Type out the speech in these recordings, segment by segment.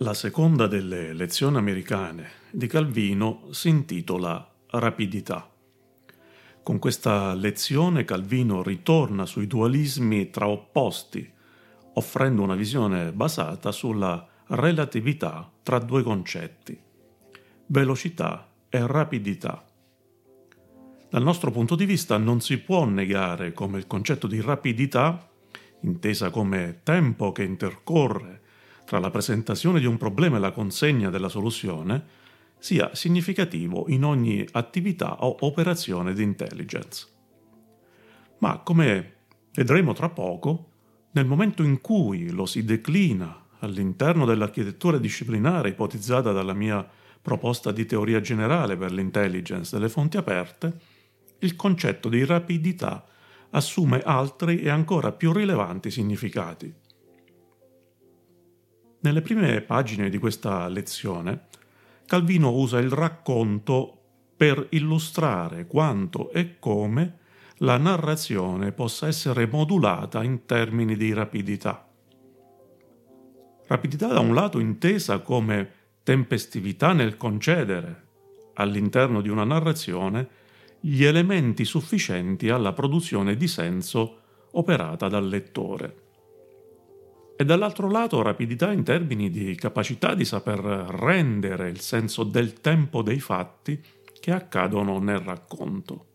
La seconda delle lezioni americane di Calvino si intitola Rapidità. Con questa lezione Calvino ritorna sui dualismi tra opposti, offrendo una visione basata sulla relatività tra due concetti, velocità e rapidità. Dal nostro punto di vista non si può negare come il concetto di rapidità, intesa come tempo che intercorre tra la presentazione di un problema e la consegna della soluzione sia significativo in ogni attività o operazione di intelligence. Ma come vedremo tra poco, nel momento in cui lo si declina all'interno dell'architettura disciplinare ipotizzata dalla mia proposta di teoria generale per l'intelligence delle fonti aperte, il concetto di rapidità assume altri e ancora più rilevanti significati. Nelle prime pagine di questa lezione, Calvino usa il racconto per illustrare quanto e come la narrazione possa essere modulata in termini di rapidità. Rapidità da un lato intesa come tempestività nel concedere, all'interno di una narrazione, gli elementi sufficienti alla produzione di senso operata dal lettore e dall'altro lato rapidità in termini di capacità di saper rendere il senso del tempo dei fatti che accadono nel racconto.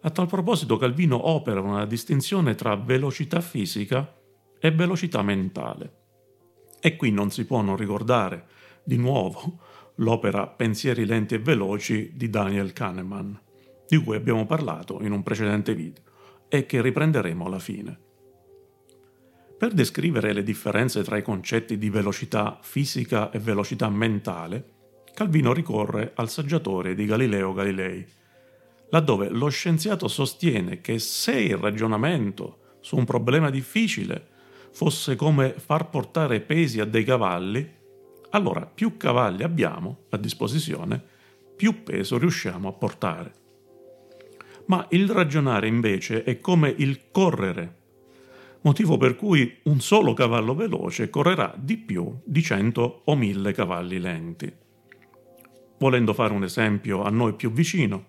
A tal proposito Calvino opera una distinzione tra velocità fisica e velocità mentale. E qui non si può non ricordare, di nuovo, l'opera Pensieri lenti e veloci di Daniel Kahneman, di cui abbiamo parlato in un precedente video e che riprenderemo alla fine. Per descrivere le differenze tra i concetti di velocità fisica e velocità mentale, Calvino ricorre al saggiatore di Galileo Galilei, laddove lo scienziato sostiene che se il ragionamento su un problema difficile fosse come far portare pesi a dei cavalli, allora più cavalli abbiamo a disposizione, più peso riusciamo a portare. Ma il ragionare invece è come il correre motivo per cui un solo cavallo veloce correrà di più di 100 o 1000 cavalli lenti. Volendo fare un esempio a noi più vicino,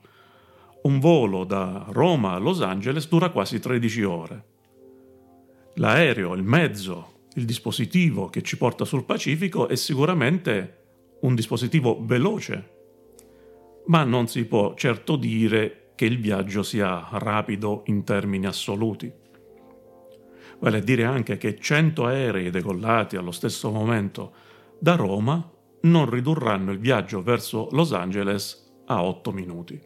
un volo da Roma a Los Angeles dura quasi 13 ore. L'aereo, il mezzo, il dispositivo che ci porta sul Pacifico è sicuramente un dispositivo veloce, ma non si può certo dire che il viaggio sia rapido in termini assoluti vale a dire anche che 100 aerei decollati allo stesso momento da Roma non ridurranno il viaggio verso Los Angeles a 8 minuti.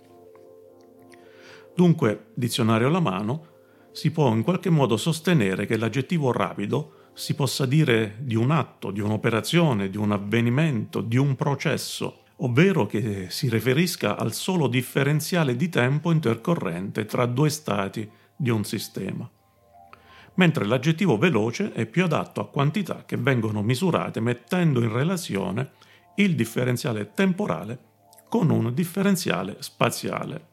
Dunque, dizionario alla mano, si può in qualche modo sostenere che l'aggettivo rapido si possa dire di un atto, di un'operazione, di un avvenimento, di un processo, ovvero che si riferisca al solo differenziale di tempo intercorrente tra due stati di un sistema mentre l'aggettivo veloce è più adatto a quantità che vengono misurate mettendo in relazione il differenziale temporale con un differenziale spaziale,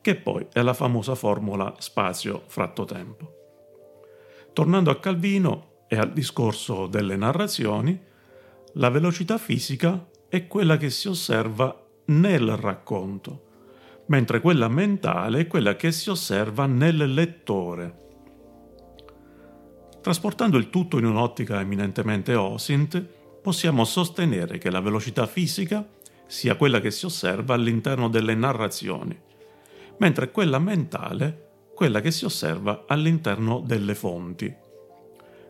che poi è la famosa formula spazio fratto tempo. Tornando a Calvino e al discorso delle narrazioni, la velocità fisica è quella che si osserva nel racconto, mentre quella mentale è quella che si osserva nel lettore Trasportando il tutto in un'ottica eminentemente OSINT, possiamo sostenere che la velocità fisica sia quella che si osserva all'interno delle narrazioni, mentre quella mentale quella che si osserva all'interno delle fonti.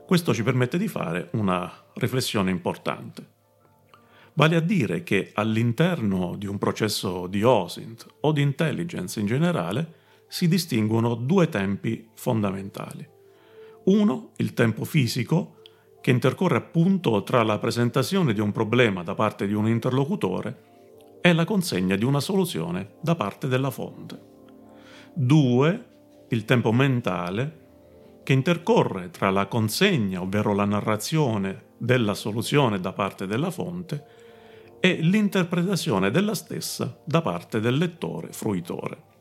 Questo ci permette di fare una riflessione importante. Vale a dire che all'interno di un processo di OSINT o di intelligence in generale si distinguono due tempi fondamentali. Uno, il tempo fisico, che intercorre appunto tra la presentazione di un problema da parte di un interlocutore e la consegna di una soluzione da parte della fonte. Due, il tempo mentale, che intercorre tra la consegna, ovvero la narrazione della soluzione da parte della fonte, e l'interpretazione della stessa da parte del lettore fruitore.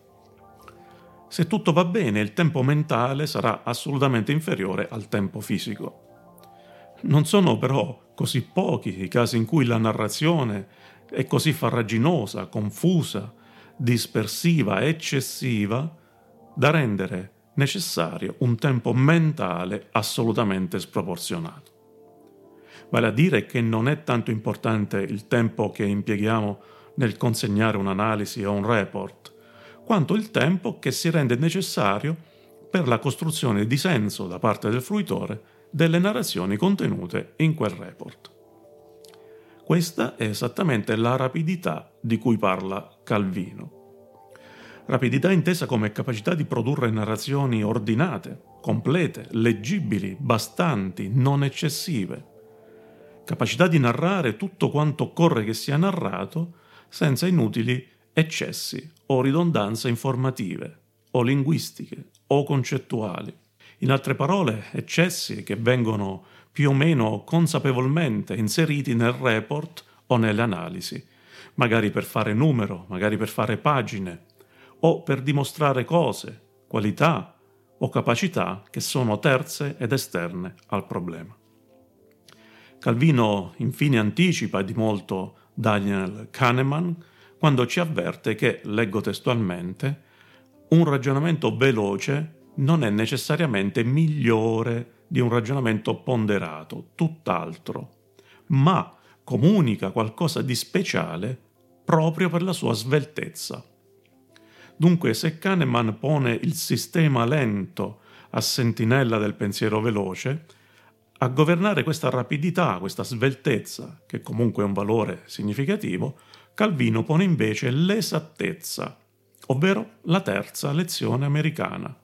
Se tutto va bene, il tempo mentale sarà assolutamente inferiore al tempo fisico. Non sono però così pochi i casi in cui la narrazione è così farraginosa, confusa, dispersiva, eccessiva, da rendere necessario un tempo mentale assolutamente sproporzionato. Vale a dire che non è tanto importante il tempo che impieghiamo nel consegnare un'analisi o un report, quanto il tempo che si rende necessario per la costruzione di senso da parte del fruitore delle narrazioni contenute in quel report. Questa è esattamente la rapidità di cui parla Calvino. Rapidità intesa come capacità di produrre narrazioni ordinate, complete, leggibili, bastanti, non eccessive. Capacità di narrare tutto quanto occorre che sia narrato senza inutili eccessi o ridondanze informative, o linguistiche, o concettuali. In altre parole, eccessi che vengono più o meno consapevolmente inseriti nel report o nelle analisi, magari per fare numero, magari per fare pagine, o per dimostrare cose, qualità o capacità che sono terze ed esterne al problema. Calvino infine anticipa di molto Daniel Kahneman quando ci avverte che, leggo testualmente, un ragionamento veloce non è necessariamente migliore di un ragionamento ponderato, tutt'altro, ma comunica qualcosa di speciale proprio per la sua sveltezza. Dunque, se Kahneman pone il sistema lento a sentinella del pensiero veloce, a governare questa rapidità, questa sveltezza, che comunque è un valore significativo, Calvino pone invece l'esattezza, ovvero la terza lezione americana.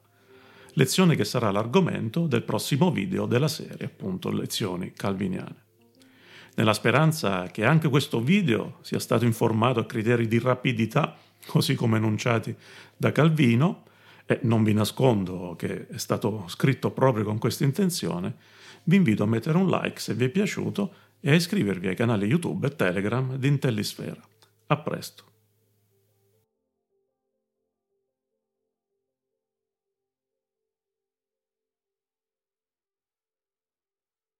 Lezione che sarà l'argomento del prossimo video della serie, appunto, lezioni calviniane. Nella speranza che anche questo video sia stato informato a criteri di rapidità così come enunciati da Calvino, e non vi nascondo che è stato scritto proprio con questa intenzione, vi invito a mettere un like se vi è piaciuto e a iscrivervi ai canali YouTube e Telegram di Intellisfera. A presto!